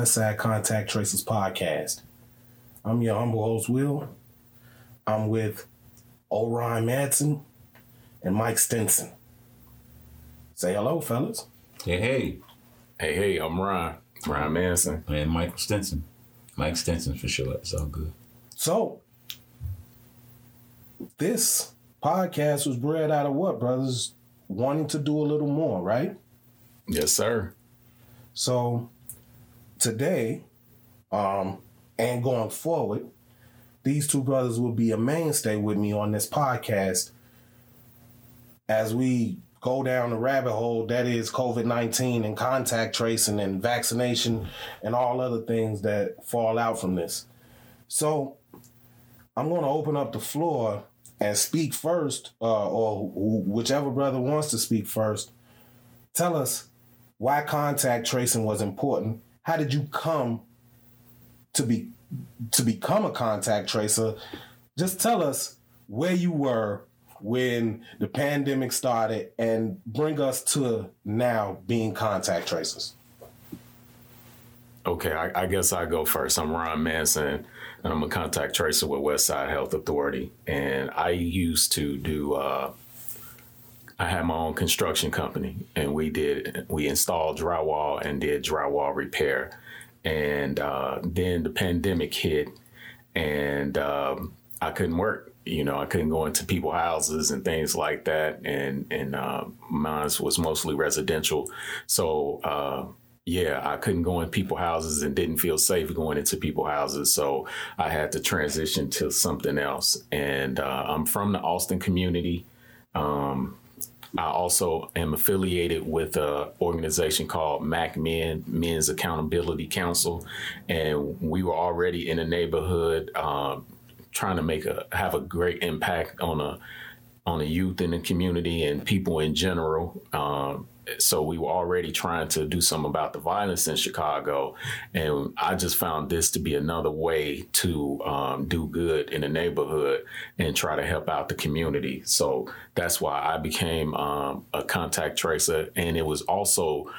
Welcome to Westside Contact Tracers podcast. I'm your humble host, Will. I'm with Orion Madsen and Mike Stinson. Say hello, fellas. Hey, hey. Hey, hey, I'm Ryan. Ryan Manson. And Michael Stinson. Mike Stinson for sure. It's all good. So, this podcast was bred out of what, brothers? Wanting to do a little more, right? Yes, sir. So, today, um, and going forward, these two brothers will be a mainstay with me on this podcast as we go down the rabbit hole that is COVID 19 and contact tracing and vaccination and all other things that fall out from this. So I'm going to open up the floor and speak first, uh, or whichever brother wants to speak first. Tell us why contact tracing was important. How did you come to be to become a contact tracer? Just tell us where you were when the pandemic started and bring us to now being contact tracers. Okay, I, I guess I go first. I'm Ron Manson, and I'm a contact tracer with Westside Health Authority. And I used to do. Uh, I had my own construction company, and we did we installed drywall and did drywall repair. And uh, then the pandemic hit, and um, I couldn't work you know, I couldn't go into people houses and things like that. And, and, uh, mine was mostly residential. So, uh, yeah, I couldn't go in people houses and didn't feel safe going into people houses. So I had to transition to something else. And, uh, I'm from the Austin community. Um, I also am affiliated with an organization called MAC Men, Men's Accountability Council. And we were already in a neighborhood, um, trying to make a have a great impact on a on the youth in the community and people in general. Um, so we were already trying to do something about the violence in Chicago, and I just found this to be another way to um, do good in the neighborhood and try to help out the community. So that's why I became um, a contact tracer, and it was also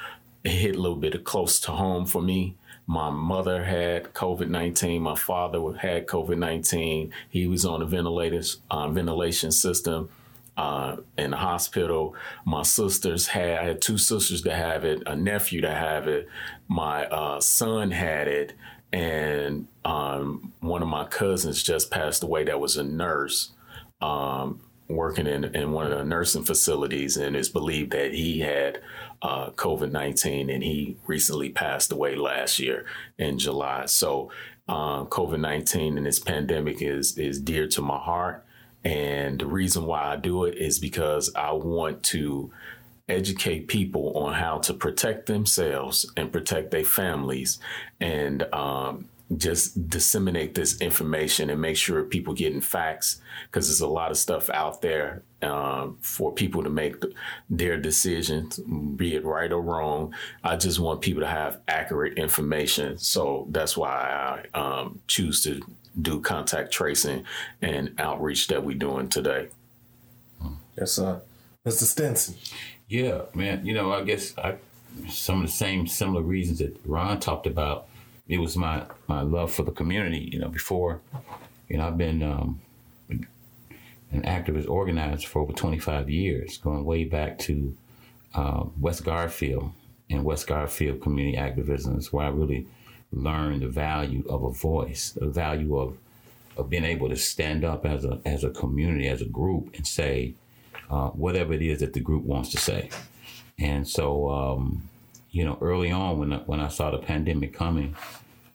it hit a little bit close to home for me my mother had COVID 19. My father had COVID 19. He was on a ventilators, uh, ventilation system uh, in the hospital. My sisters had, I had two sisters that have it, a nephew to have it. My uh, son had it. And um, one of my cousins just passed away that was a nurse. Um, working in, in one of the nursing facilities, and it's believed that he had uh, COVID 19 and he recently passed away last year in July. So, um, COVID 19 and this pandemic is, is dear to my heart. And the reason why I do it is because I want to educate people on how to protect themselves and protect their families and um, just disseminate this information and make sure people getting facts because there's a lot of stuff out there um, for people to make their decisions, be it right or wrong. I just want people to have accurate information. So that's why I um, choose to do contact tracing and outreach that we're doing today. Yes, sir. Mr. Stinson. Yeah, man. You know, I guess I, some of the same similar reasons that Ron talked about it was my my love for the community. You know, before, you know, I've been um, an activist organizer for over 25 years, going way back to uh, West Garfield and West Garfield community activism is where I really learned the value of a voice, the value of of being able to stand up as a as a community, as a group, and say uh, whatever it is that the group wants to say. And so, um, you know, early on when I, when I saw the pandemic coming,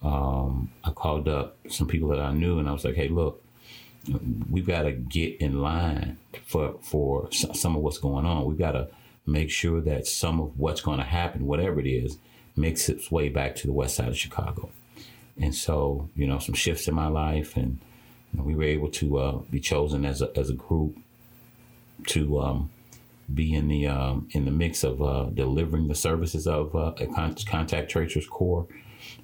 um, I called up some people that I knew, and I was like, "Hey, look, we've got to get in line for for some of what's going on. We've got to make sure that some of what's going to happen, whatever it is, makes its way back to the west side of Chicago." And so, you know, some shifts in my life, and you know, we were able to uh, be chosen as a as a group to um, be in the um, in the mix of uh, delivering the services of uh, contact tracers core,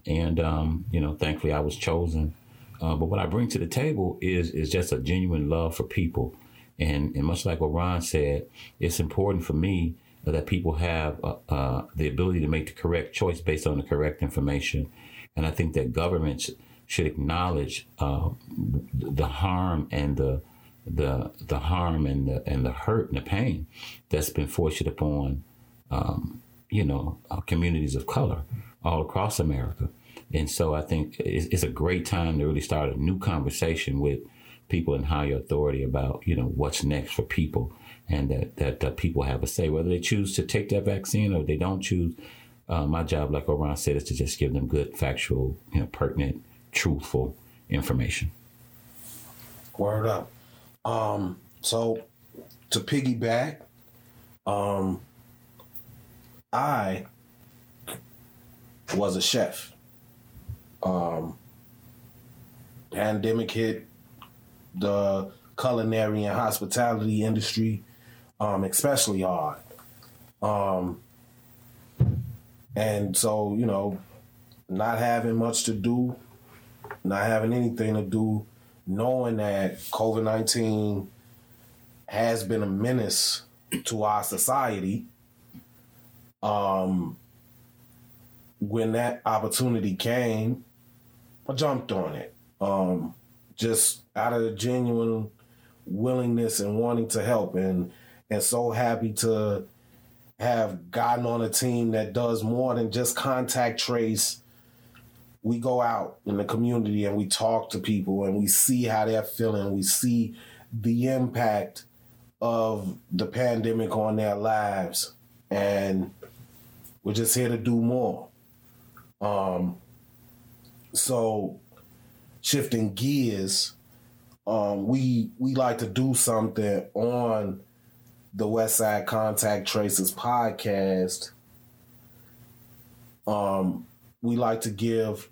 and um, you know, thankfully I was chosen. Uh, but what I bring to the table is is just a genuine love for people, and and much like what Ron said, it's important for me that people have uh, uh, the ability to make the correct choice based on the correct information. And I think that governments should acknowledge uh, the harm and the the the harm and the and the hurt and the pain that's been forced upon um, you know uh, communities of color all across America. And so I think it's, it's, a great time to really start a new conversation with people in higher authority about you know what's next for people and that that uh, people have a say whether they choose to take that vaccine or they don't choose. Uh, my job, like Oran said, is to just give them good, factual, you know, pertinent, truthful information. Word up. Um, so to piggyback, um, I was a chef. Um, pandemic hit the culinary and hospitality industry, um, especially hard. Um, and so, you know, not having much to do, not having anything to do, knowing that COVID 19 has been a menace to our society, um, when that opportunity came, I jumped on it. Um, just out of a genuine willingness and wanting to help and and so happy to have gotten on a team that does more than just contact trace. We go out in the community and we talk to people and we see how they're feeling. We see the impact of the pandemic on their lives. And we're just here to do more. Um, so shifting gears, um, we we like to do something on the West Side Contact Tracers podcast. Um, we like to give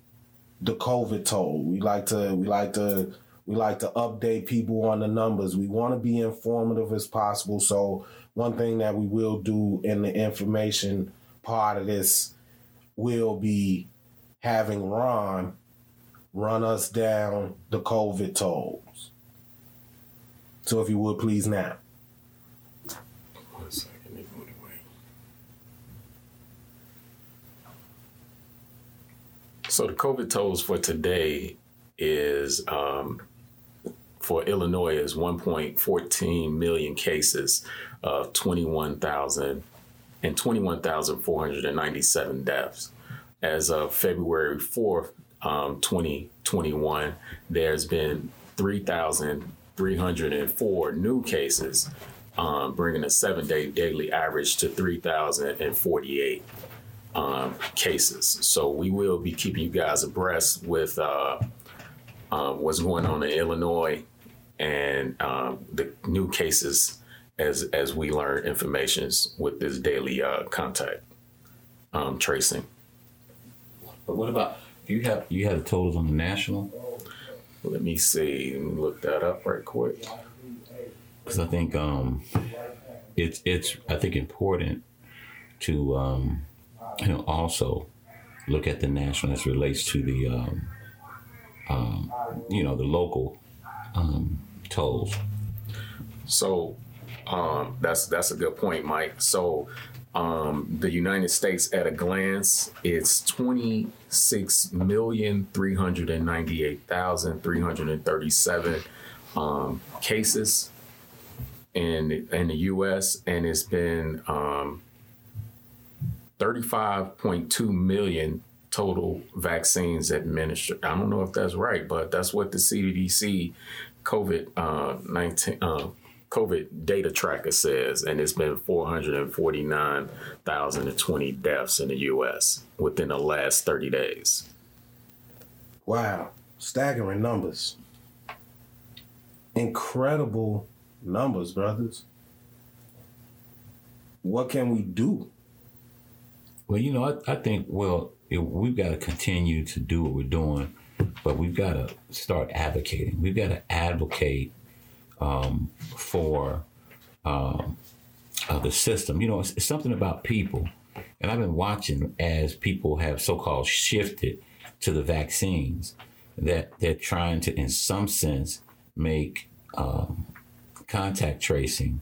the COVID toll. We like to we like to we like to update people on the numbers. We want to be informative as possible. So one thing that we will do in the information part of this will be having Ron run us down the COVID tolls. So if you would please now. One second, they moved away. So the COVID tolls for today is um, for Illinois is 1.14 million cases of 21,000 and 21,497 deaths. As of February 4th, um, 2021, there's been 3,304 new cases, um, bringing the seven day daily average to 3,048 um, cases. So we will be keeping you guys abreast with uh, uh, what's going on in Illinois and um, the new cases as as we learn information with this daily uh, contact um, tracing. But what about you have you have the totals on the national? Let me see. Let me look that up right quick. Because I think um, it's it's I think important to um, you know also look at the national as relates to the um, um, you know the local um, tolls. So um, that's that's a good point, Mike. So um, the United States at a glance, it's 26,398,337 um, cases in, in the US, and it's been um, 35.2 million total vaccines administered. I don't know if that's right, but that's what the CDC COVID uh, 19 uh, COVID data tracker says, and it's been 449,020 deaths in the U.S. within the last 30 days. Wow, staggering numbers. Incredible numbers, brothers. What can we do? Well, you know, I, I think, well, it, we've got to continue to do what we're doing, but we've got to start advocating. We've got to advocate um, for um, uh, the system. You know, it's, it's, something about people. And I've been watching as people have so called shifted to the vaccines that they're trying to, in some sense, make um, contact tracing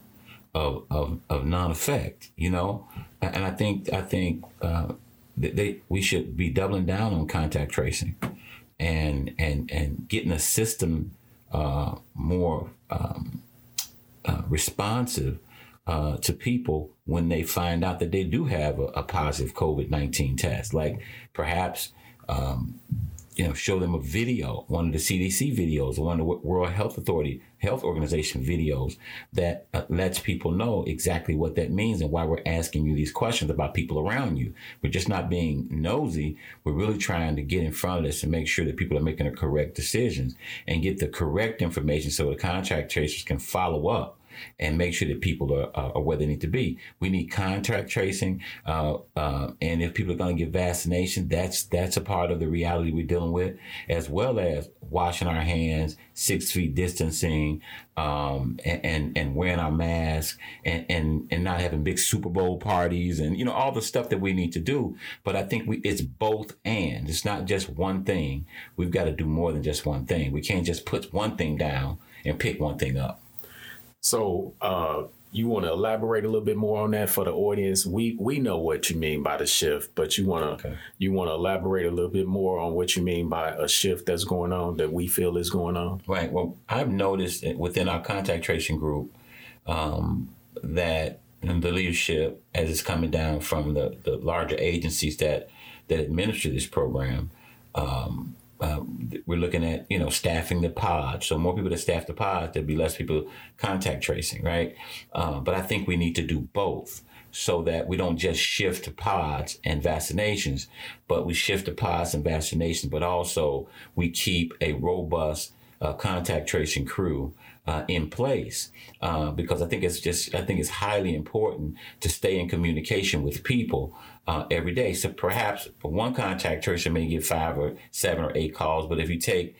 of of, of non-effect. You know, and I think I think uh, they we should be doubling down on contact tracing, and and and getting a system uh, more um, uh, responsive uh, to people when they find out that they do have a, a positive COVID nineteen test. Like perhaps um, you know, show them a video, one of the CDC videos, one of the World Health Authority, Health Organization videos that uh, lets people know exactly what that means and why we're asking you these questions about people around you. We're just not being nosy. We're really trying to get in front of this and make sure that people are making the correct decisions and get the correct information so the contact tracers can follow up and make sure that people are, are where they need to be. We need contact tracing, uh, uh, and if people are going to get vaccination, that's that's a part of the reality we're dealing with, as well as washing our hands, six feet distancing, um, and, and, and wearing our mask, and, and and not having big Super Bowl parties, and you know all the stuff that we need to do. But I think we it's both and. It's not just one thing. We've got to do more than just one thing. We can't just put one thing down and pick one thing up. So, uh, you want to elaborate a little bit more on that for the audience? We we know what you mean by the shift, but you want to okay. you want to elaborate a little bit more on what you mean by a shift that's going on that we feel is going on. Right. Well, I've noticed within our contact tracing group um, that the leadership, as it's coming down from the, the larger agencies that that administer this program, um, um, we're looking at you know staffing the pod. So more people to staff the pod, there'll be less people contact tracing, right? Uh, but I think we need to do both so that we don't just shift to pods and vaccinations, but we shift to pods and vaccinations, but also we keep a robust uh, contact tracing crew uh, in place uh, because I think it's just I think it's highly important to stay in communication with people uh, every day. So perhaps one contact tracer may get five or seven or eight calls, but if you take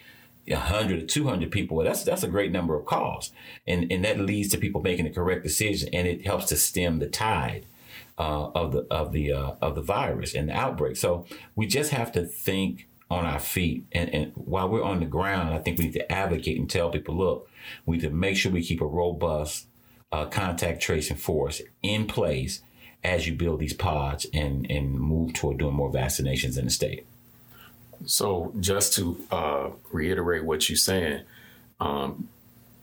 100 or 200 people, well, that's that's a great number of calls, and and that leads to people making the correct decision, and it helps to stem the tide. Uh, of the of the uh, of the virus and the outbreak, so we just have to think on our feet. And, and while we're on the ground, I think we need to advocate and tell people, look, we need to make sure we keep a robust uh, contact tracing force in place as you build these pods and, and move toward doing more vaccinations in the state. So, just to uh, reiterate what you're saying, um,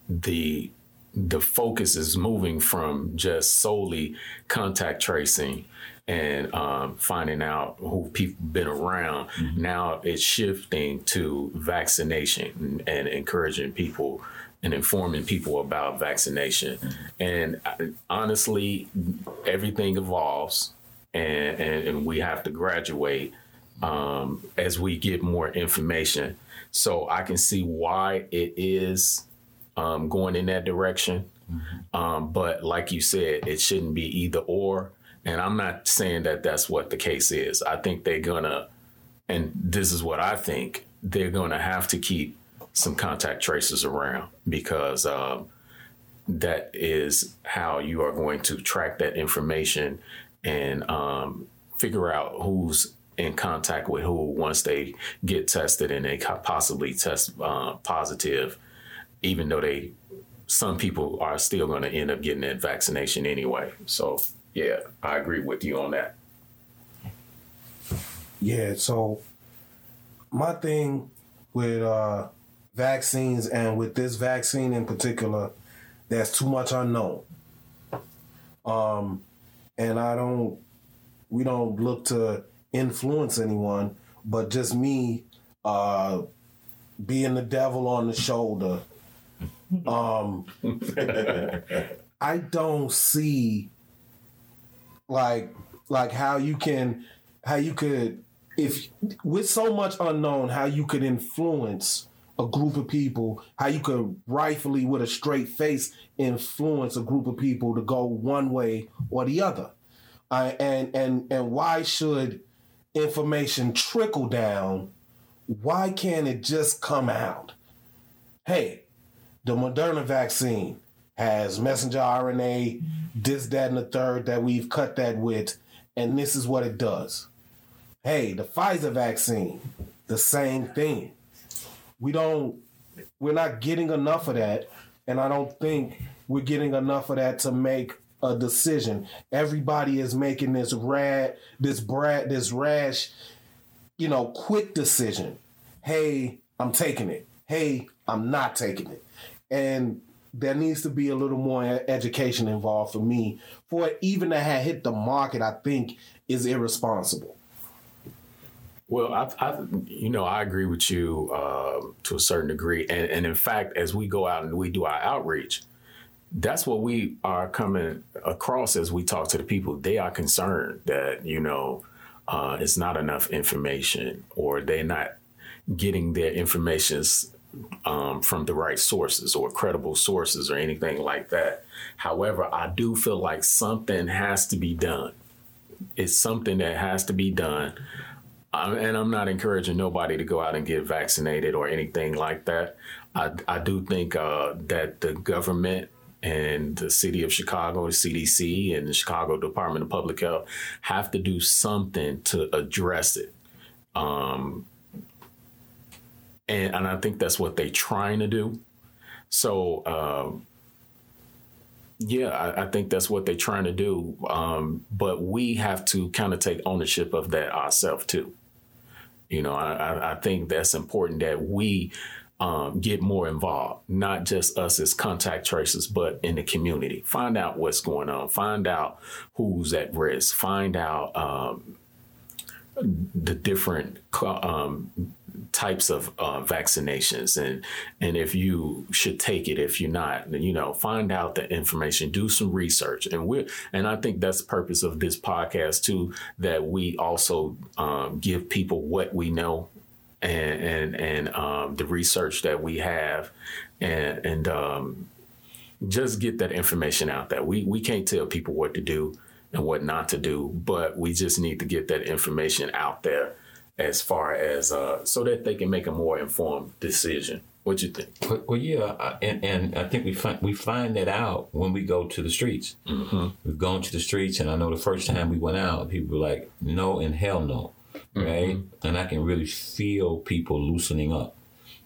the the focus is moving from just solely contact tracing and um, finding out who people been around. Mm-hmm. Now it's shifting to vaccination and, and encouraging people and informing people about vaccination. Mm-hmm. And uh, honestly, everything evolves, and, and, and we have to graduate um, as we get more information. So I can see why it is um, going in that direction. Mm-hmm. Um, but like you said, it shouldn't be either or. And I'm not saying that that's what the case is. I think they're gonna, and this is what I think, they're gonna have to keep some contact tracers around because um, that is how you are going to track that information and um, figure out who's in contact with who once they get tested and they possibly test uh, positive, even though they some people are still going to end up getting that vaccination anyway. So yeah, I agree with you on that. Yeah, so my thing with uh, vaccines and with this vaccine in particular, there's too much unknown. Um, and I don't, we don't look to influence anyone, but just me uh, being the devil on the shoulder. Um, I don't see like like how you can how you could if with so much unknown how you could influence a group of people how you could rightfully with a straight face influence a group of people to go one way or the other. Uh, and and and why should information trickle down? Why can't it just come out? Hey the moderna vaccine has messenger RNA, this, that, and the third that we've cut that with, and this is what it does. Hey, the Pfizer vaccine, the same thing. We don't, we're not getting enough of that, and I don't think we're getting enough of that to make a decision. Everybody is making this rad, this brat, this rash, you know, quick decision. Hey, I'm taking it. Hey, I'm not taking it. And there needs to be a little more education involved for me for it even to have hit the market. I think is irresponsible. Well, I, I, you know, I agree with you uh, to a certain degree, and, and in fact, as we go out and we do our outreach, that's what we are coming across as we talk to the people. They are concerned that you know uh, it's not enough information, or they're not getting their information um, from the right sources or credible sources or anything like that. However, I do feel like something has to be done. It's something that has to be done and I'm not encouraging nobody to go out and get vaccinated or anything like that. I, I do think uh, that the government and the city of Chicago, CDC, and the Chicago Department of Public Health have to do something to address it. Um, and, and I think that's what they're trying to do. So, uh, yeah, I, I, think that's what they're trying to do. Um, but we have to kind of take ownership of that ourselves too. You know, I, I think that's important that we um, get more involved, not just us as contact tracers, but in the community. Find out what's going on, find out who's at risk, find out um, the different um, types of uh, vaccinations. And and if you should take it if you're not you know find out the information do some research. And we and i think that's the purpose of this podcast too that we also um, give people what we know and and and um, the research that we have. And and um, just get that information out there. We we can't tell people what to do and what not to do but we just need to get that information out there as far as uh, so that they can make a more informed decision. What you think? Well, well yeah, and, and I think we find we find that out when we go to the streets. Mm-hmm. We've gone to the streets, and I know the first time we went out, people were like, "No and hell no," right? Mm-hmm. And I can really feel people loosening up.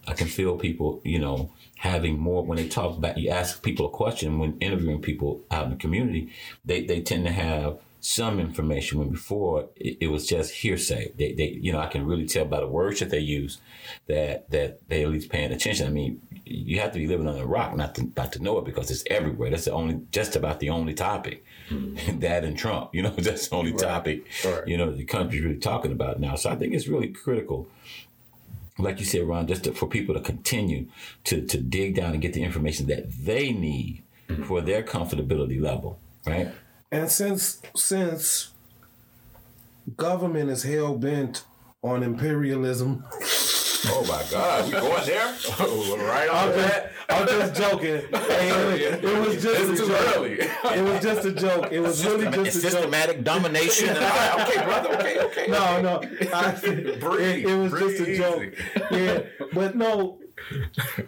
I can feel people, you know, having more when they talk about. You ask people a question when interviewing people out in the community, they they tend to have some information when before it, it, was just hearsay. They, they, you know, I can really tell by the words that they use that that they at least paying attention. I mean, you have to be living on a rock not to not to know it because it's everywhere. That's the only just about the only topic. Mm-hmm. that and Trump, you know, that's the only right. topic. Right. You know, the country's really talking about now. So I think it's really critical like you said, Ron, just to, for people to continue to to dig down and get the information that they need mm-hmm. for their comfortability level, right? And since since government is hell bent on imperialism. Oh my God, we going there? right on I'm that. Just, I'm just joking. It, it, was just it's a joke. Early. It was just a joke. It was really just a systematic joke. domination. okay, brother. Okay, okay. No, no. I, breathe, it, it, was just a joke. Yeah, but no.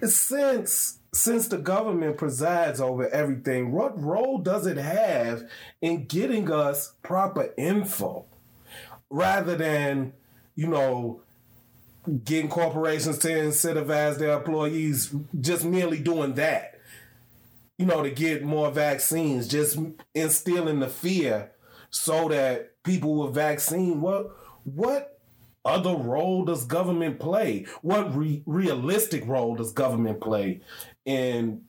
Since since the government presides over everything, what role does it have in getting us proper info rather than, you know, getting corporations to incentivize their employees just merely doing that? You know, to get more vaccines, just instilling the fear so that people with vaccine, what what other role does government play? What re- realistic role does government play in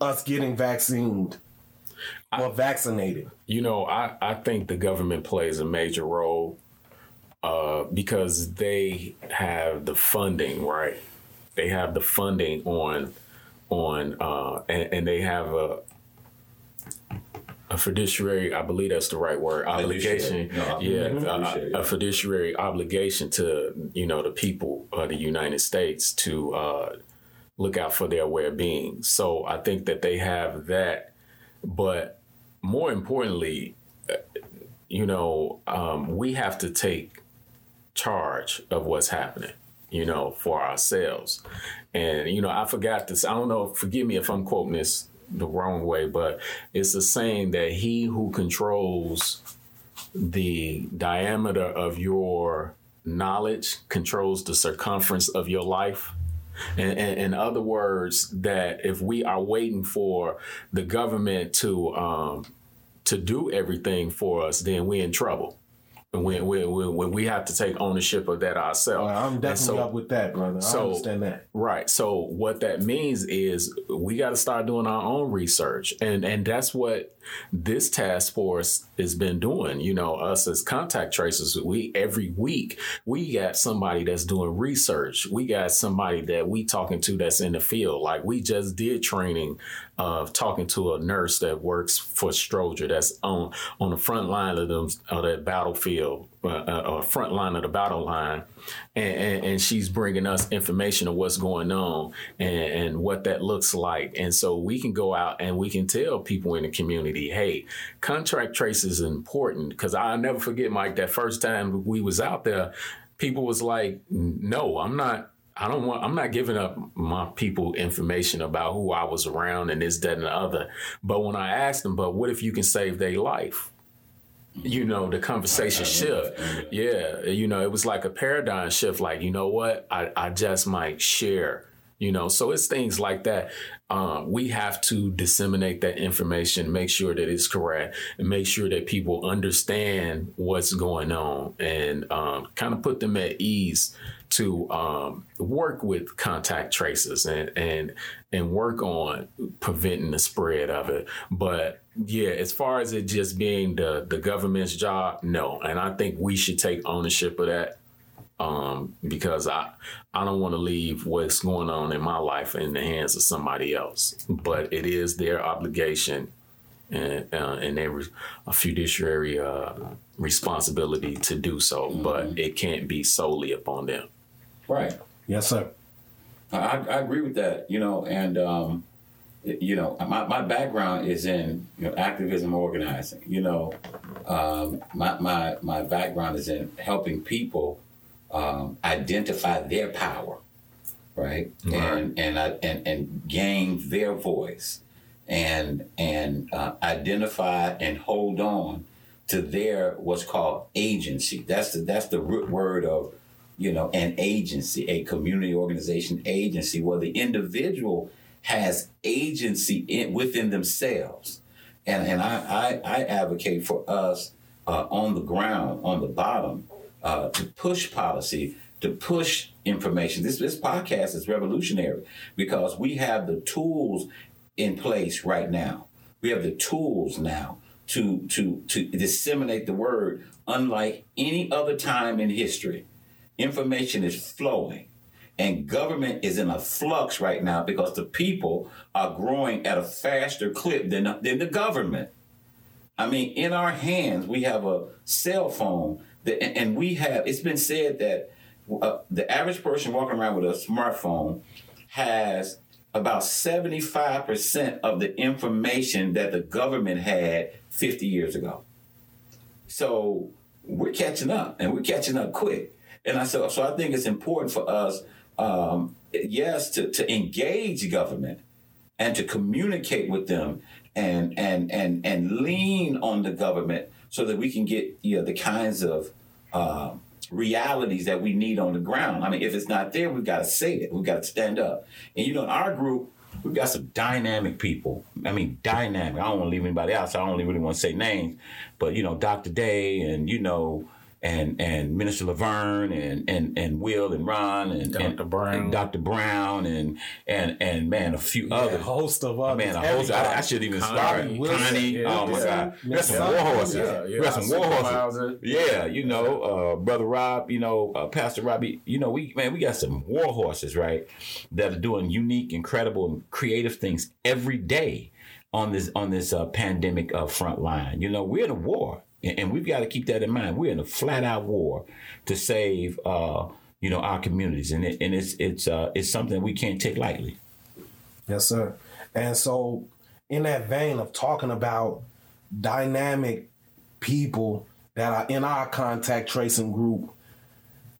us getting vaccinated or I, vaccinated? You know, I, I think the government plays a major role uh, because they have the funding, right? They have the funding on on uh, and, and they have a a fiduciary, I believe that's the right word, obligation. No, yeah, a, a, fiduciary obligation to you know the people of the United States to uh, look out for their well being. So I think that they have that, but more importantly, uh, you know, um, we have to take charge of what's happening you know, for ourselves. And, you know, I forgot this. I don't know, forgive me if I'm quoting this the wrong way, but it's a saying that he who controls the diameter of your knowledge controls the circumference of your life. In, in, in, other words, that if we are waiting for the government to um, to do everything for us, then we're in trouble when, when, when we have to take ownership of that ourselves. Well, I'm definitely so, up with that, brother. So, I understand that. Right. So what that means is we got to start doing our own research, and and that's what this task force has been doing. You know, us as contact tracers, we every week we got somebody that's doing research. We got somebody that we talking to that's in the field. Like we just did training of talking to a nurse that works for Stroger that's on on the front line of them of that battlefield, uh, uh, front line of the battle line, and, and, and, she's bringing us information of what's going on and, and what that looks like, and so we can go out and we can tell people in the community, hey, contract trace is important because I'll never forget, Mike, that first time we was out there, people was like, no, I'm not I don't want, I'm not giving up my people information about who I was around and this, that, and the other. But when I asked them, but what if you can save their life? You know, the conversation shift. Yeah. You know, it was like a paradigm shift. Like, you know what? I, I just might share you know so it's things like that um, we have to disseminate that information make sure that it's correct and make sure that people understand what's going on and um, kind of put them at ease to um, work with contact tracers and and and work on preventing the spread of it. But yeah, as far as it just being the the government's job, no. And I think we should take ownership of that. Um, because I I don't want to leave what's going on in my life in the hands of somebody else. But it is their obligation and, uh, and their a fiduciary uh, responsibility to do so. Mm-hmm. But it can't be solely upon them. Right. Yes, sir. I, I agree with that. You know, and um, you know, my, my background is in you know activism organizing. You know, um, my, my my background is in helping people um, identify their power, right, right. and and I, and and gain their voice, and and uh, identify and hold on to their what's called agency. That's the that's the root word of you know, an agency, a community organization agency, where the individual has agency in, within themselves. And, and I, I, I advocate for us uh, on the ground, on the bottom, uh, to push policy, to push information. This, this podcast is revolutionary because we have the tools in place right now. We have the tools now to, to, to disseminate the word unlike any other time in history information is flowing and government is in a flux right now because the people are growing at a faster clip than, than the government. I mean, in our hands, we have a cell phone that, and we have, it's been said that uh, the average person walking around with a smartphone has about 75% of the information that the government had 50 years ago. So we're catching up and we're catching up quick. And I so so I think it's important for us, um, yes, to, to engage government and to communicate with them and and and and lean on the government so that we can get you know the kinds of uh, realities that we need on the ground. I mean, if it's not there, we've got to say it. We've got to stand up. And you know, in our group, we've got some dynamic people. I mean, dynamic. I don't want to leave anybody out, so I don't really want to say names. But you know, Dr. Day, and you know and and Minister Laverne and and and Will and Ron and Dr. And, Brown, and Dr. Brown and and and man, a few yeah, other host of others. Man, a host. I, I should even start. Connie, yeah, oh my God, we got some war horses. Yeah, got some war horses. Yeah, you know, uh, brother Rob, you know, uh, Pastor Robbie, you know, we man, we got some war horses, right? That are doing unique, incredible, and creative things every day on this on this uh, pandemic uh, front line. You know, we're in a war and we've got to keep that in mind. We're in a flat out war to save, uh, you know, our communities, and it, and it's it's uh, it's something we can't take lightly. Yes, sir. And so, in that vein of talking about dynamic people that are in our contact tracing group,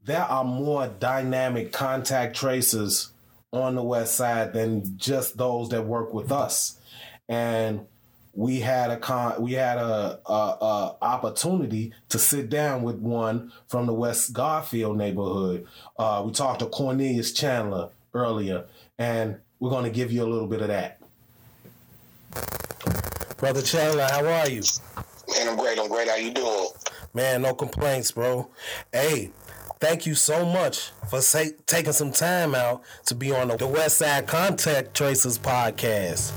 there are more dynamic contact tracers on the west side than just those that work with us. And we had a con we had a, a, a, opportunity to sit down with one from the West Garfield neighborhood. Uh, we talked to Cornelius Chandler, earlier, and we're going to give you a little bit of that. Brother Chandler, how are you? Man, I'm great. I'm great. How you doing? Man, no complaints, bro. Hey, thank you so much for say, taking some time out to be on the, the West Side Contact Tracers podcast.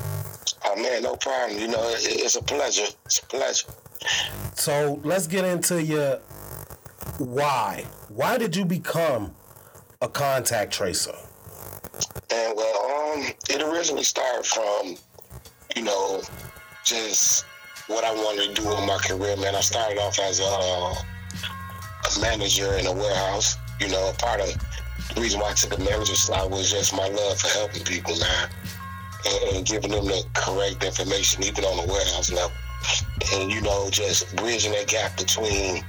Oh man, no problem. You know, it, it's a pleasure. It's a pleasure. So let's get into your why. Why did you become a contact tracer? And well, um, it originally started from, you know, just what I wanted to do in my career. Man, I started off as a, a manager in a warehouse. You know, part of the reason why I took a manager slot was just my love for helping people, man, and, and giving them the correct information, even on the warehouse level. And you know, just bridging that gap between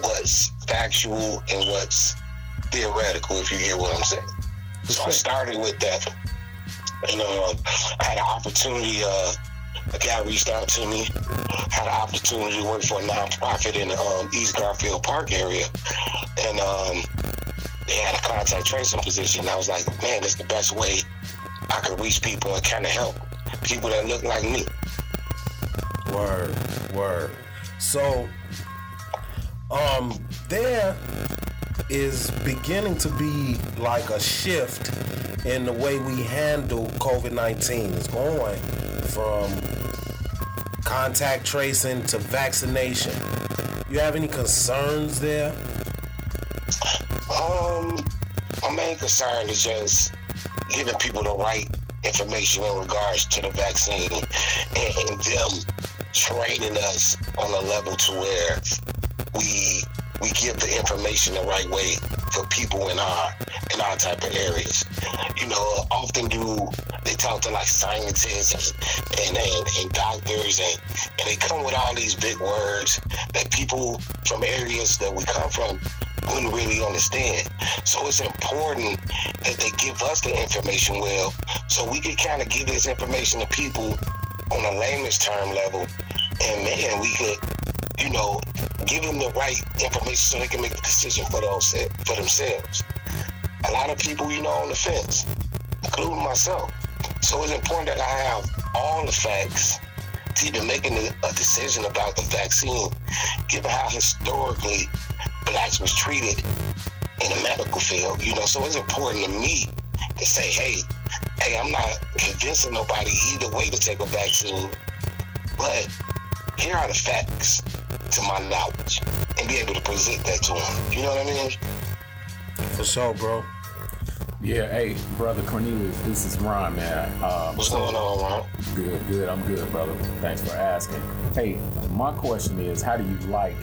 what's factual and what's theoretical, if you get what I'm saying. So I started with that. And uh, I had an opportunity, uh, a guy reached out to me, had an opportunity to work for a nonprofit in the um, East Garfield Park area. And um, they had a contact tracing position. I was like, man, that's the best way I could reach people and kind of help people that look like me. Word, word. So, um, there is beginning to be like a shift in the way we handle COVID 19. It's going from contact tracing to vaccination. You have any concerns there? Um, my main concern is just giving people the right information in regards to the vaccine and, and them training us on a level to where we we give the information the right way for people in our in our type of areas. You know, often do they talk to like scientists and and, and doctors and, and they come with all these big words that people from areas that we come from wouldn't really understand. So it's important that they give us the information well so we can kind of give this information to people on a layman's term level and man we could you know give them the right information so they can make the decision for those for themselves a lot of people you know on the fence including myself so it's important that i have all the facts to even making a, a decision about the vaccine given how historically blacks was treated in the medical field you know so it's important to me to say hey hey i'm not convincing nobody either way to take a vaccine but here are the facts to my knowledge and be able to present that to them. You know what I mean? For sure, bro. Yeah, hey, brother Cornelius, this is Ron, man. Um, What's going on, Ron? Good, good. I'm good, brother. Thanks for asking. Hey, my question is, how do you like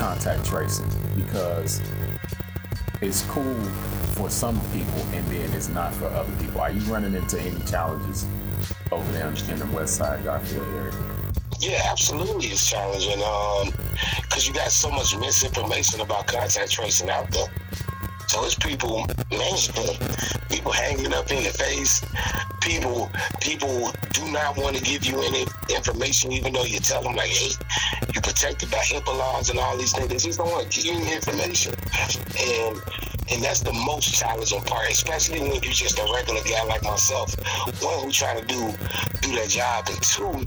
contact tracing? Because it's cool for some people, and then it's not for other people. Are you running into any challenges over there in the West Side Garfield area? Yeah, absolutely, it's challenging. Um, because you got so much misinformation about contact tracing out there. So it's people, man, people hanging up in your face. People, people do not want to give you any information, even though you tell them like, hey, you're protected by HIPAA laws and all these things. They just don't want to give you information, and and that's the most challenging part, especially when you're just a regular guy like myself. One who trying to do do that job, and two,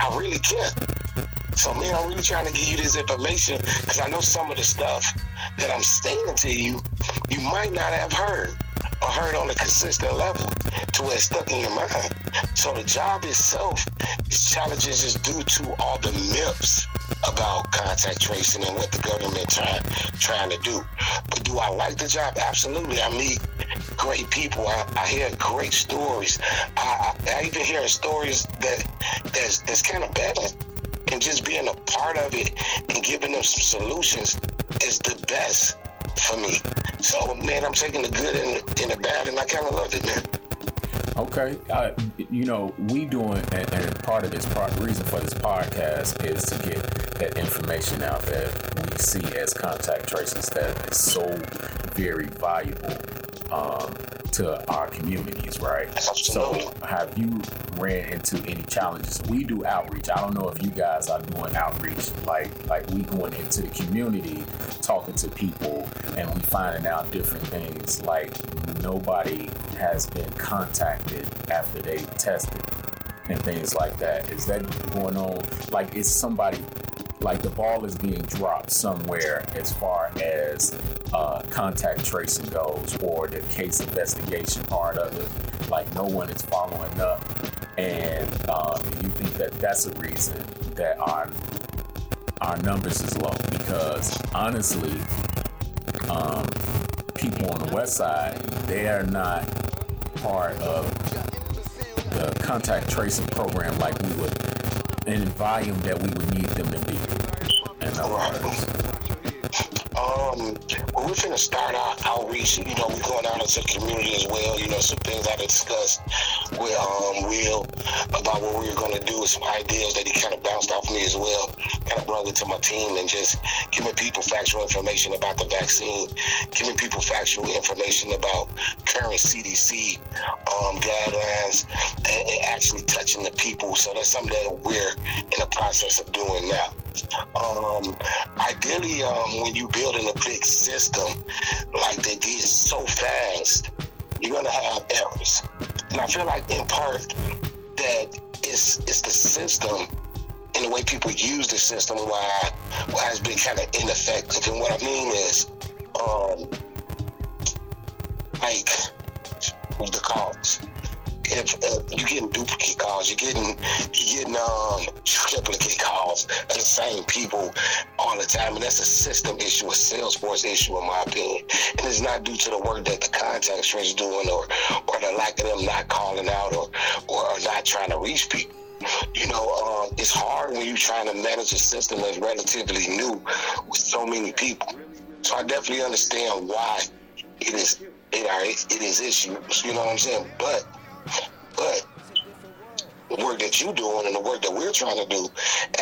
I really care. So, man, I'm really trying to give you this information because I know some of the stuff that I'm saying to you, you might not have heard or heard on a consistent level to where it's stuck in your mind. So the job itself, its challenges is due to all the myths about contact tracing and what the government trying trying to do. But do I like the job? Absolutely. I meet great people. I, I hear great stories. I, I, I even hear stories that that's that's kind of bad and just being a part of it and giving them some solutions is the best for me. So, man, I'm taking the good and, and the bad, and I kind of love it, man. Okay, uh, you know, we doing, and, and part of this part reason for this podcast is to get that information out that we see as contact tracers that is so very valuable um, to our communities, right? Absolutely. So, have you ran into any challenges? We do outreach. I don't know if you guys are doing outreach, like like we going into the community, talking to people, and we finding out different things. Like nobody has been contacted after they tested and things like that. Is that going on? Like, is somebody like the ball is being dropped somewhere as far as uh, contact tracing goes or the case investigation part of it. Like no one is following up, and um, you think that that's a reason that our our numbers is low because honestly, um, people on the west side they are not part of the contact tracing program like we would in volume that we would need them to be. Other words. Um, well, we're finna start our outreach. You know, we're going out into the community as well. You know, some things I discussed with um Will about what we were gonna do with some ideas that he kind of bounced off me as well. Kind of brought it to my team and just giving people factual information about the vaccine, giving people factual information about current CDC um, guidelines, and, and actually touching the people. So that's something that we're in the process of doing now. Um, ideally, um, when you building a big system like they did so fast, you're gonna have errors. And I feel like in part that it's it's the system and the way people use the system why why has been kind of ineffective. And what I mean is, um, like the calls. If uh, you're getting duplicate calls, you're getting you're getting um triplicate calls of the same people all the time, and that's a system issue, a Salesforce issue, in my opinion. And it's not due to the work that the contact tracers doing, or or the lack of them not calling out, or or not trying to reach people. You know, um, it's hard when you're trying to manage a system that's relatively new with so many people. So I definitely understand why it is it are it is issues. You know what I'm saying? But but the work that you're doing and the work that we're trying to do,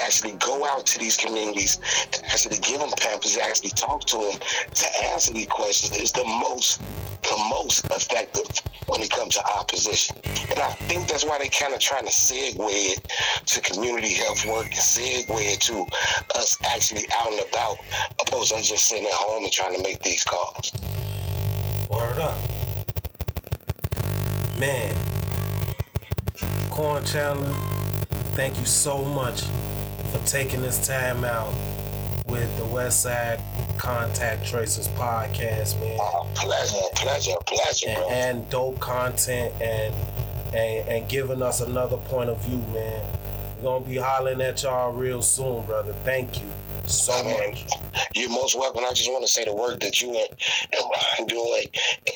actually go out to these communities and actually give them pamphlets, actually talk to them to answer these questions is the most the most effective when it comes to opposition. And I think that's why they're kind of trying to segue it to community health work and segue it to us actually out and about, opposed to us just sitting at home and trying to make these calls. Word up. Man. Corn Chandler, thank you so much for taking this time out with the West Side Contact Tracers podcast, man. Uh, pleasure, pleasure, pleasure, And, bro. and dope content and, and and giving us another point of view, man. We're gonna be hollering at y'all real soon, brother. Thank you so Man, much. you're most welcome. I just want to say the work that you and, and Ryan doing,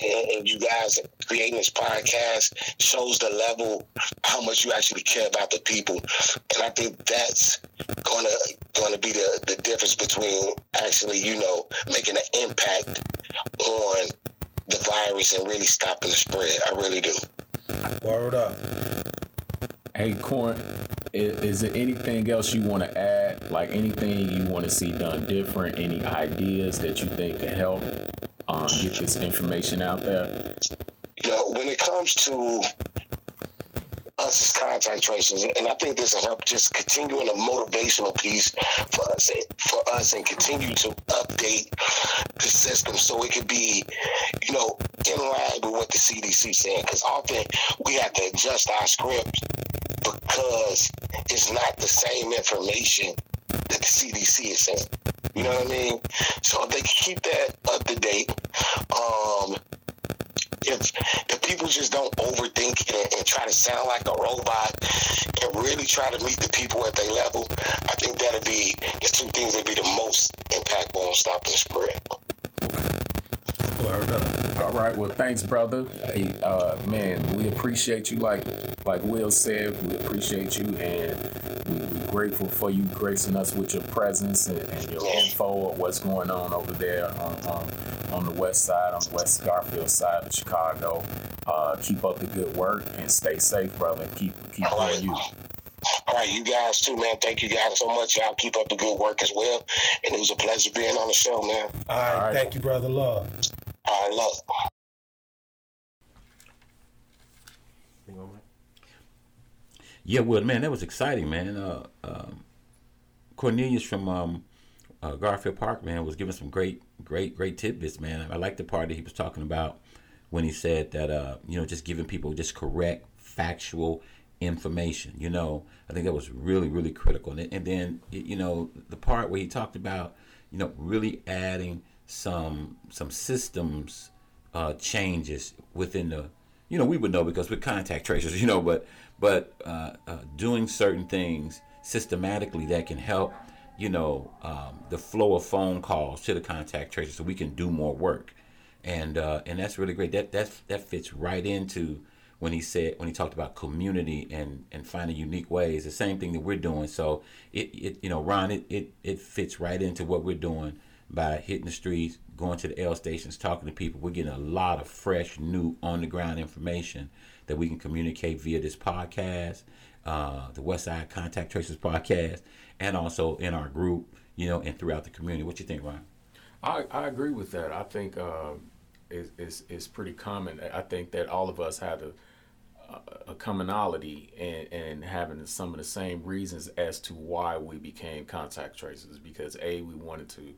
and, and you guys creating this podcast shows the level how much you actually care about the people, and I think that's gonna gonna be the the difference between actually, you know, making an impact on the virus and really stopping the spread. I really do. Word up. Hey, Corn, is, is there anything else you want to add? Like anything you want to see done different? Any ideas that you think could help um, get this information out there? know, when it comes to us as contact tracers, and I think this will help just continuing a motivational piece for us, for us, and continue to update the system so it could be, you know, in line with what the CDC saying. Because often we have to adjust our script because it's not the same information that the CDC is saying. You know what I mean? So if they keep that up to date, um, if if people just don't overthink it and, and try to sound like a robot and really try to meet the people at their level, I think that'd be the two things that'd be the most impactful on stopping the spread. Word up. All right. Well, thanks, brother. Hey, uh, man, we appreciate you. Like like Will said, we appreciate you, and we, we're grateful for you gracing us with your presence and, and your info of what's going on over there on, on on the west side, on the West Garfield side of Chicago. Uh, keep up the good work and stay safe, brother. And keep keep All right. doing you. All right, you guys too, man. Thank you guys so much. Y'all keep up the good work as well. And it was a pleasure being on the show, man. All right, All right. thank you, brother. Love. All right, love. Yeah, well, man, that was exciting, man. Uh, um, Cornelius from um, uh, Garfield Park, man, was giving some great, great, great tidbits, man. I like the part that he was talking about when he said that, uh, you know, just giving people just correct, factual information. You know, I think that was really, really critical. And, and then, you know, the part where he talked about, you know, really adding some some systems uh, changes within the you know we would know because we're contact tracers you know but but uh, uh, doing certain things systematically that can help you know um, the flow of phone calls to the contact tracers so we can do more work. And uh, and that's really great. That that that fits right into when he said when he talked about community and and finding unique ways. The same thing that we're doing. So it, it you know ron it, it it fits right into what we're doing by hitting the streets, going to the L stations, talking to people. We're getting a lot of fresh, new, on the ground information that we can communicate via this podcast, uh, the Westside Contact Tracers podcast, and also in our group, you know, and throughout the community. What you think, Ryan? I, I agree with that. I think uh, it's, it's, it's pretty common. I think that all of us have a, a commonality and, and having some of the same reasons as to why we became contact tracers because a we wanted to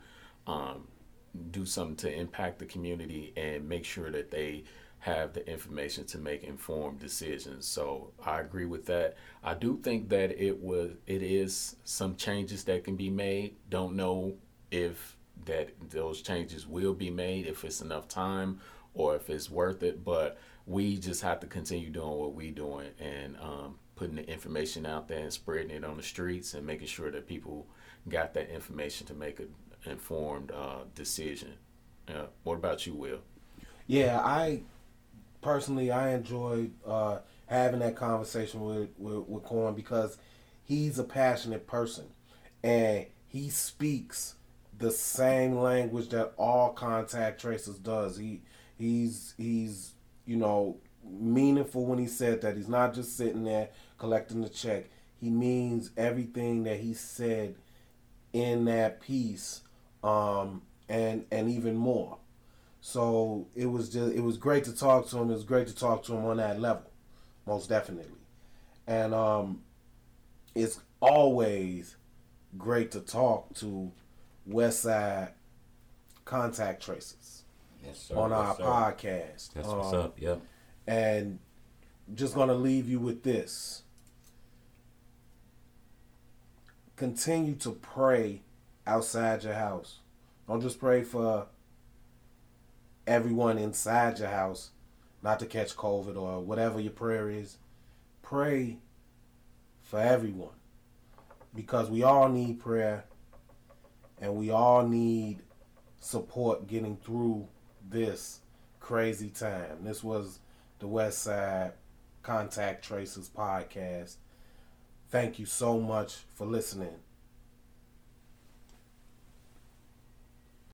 um, do something to impact the community and make sure that they have the information to make informed decisions. So I agree with that. I do think that it was it is some changes that can be made. Don't know if that those changes will be made if it's enough time or if it's worth it, but we just have to continue doing what we're doing and um, putting the information out there and spreading it on the streets and making sure that people got that information to make a informed uh, decision. What about you, Will? Yeah, I personally I enjoyed uh, having that conversation with, with with Corn because he's a passionate person and he speaks the same language that all contact tracers does. He he's he's you know meaningful when he said that he's not just sitting there collecting the check. He means everything that he said in that piece um, and and even more. So it was just it was great to talk to him. It was great to talk to him on that level, most definitely. And um, it's always great to talk to Westside contact tracers yes, on our podcast. That's Um, what's up. Yep. And just gonna leave you with this. Continue to pray outside your house. Don't just pray for everyone inside your house not to catch COVID or whatever your prayer is. Pray for everyone because we all need prayer and we all need support getting through this crazy time. This was the West Side Contact Tracers podcast. Thank you so much for listening.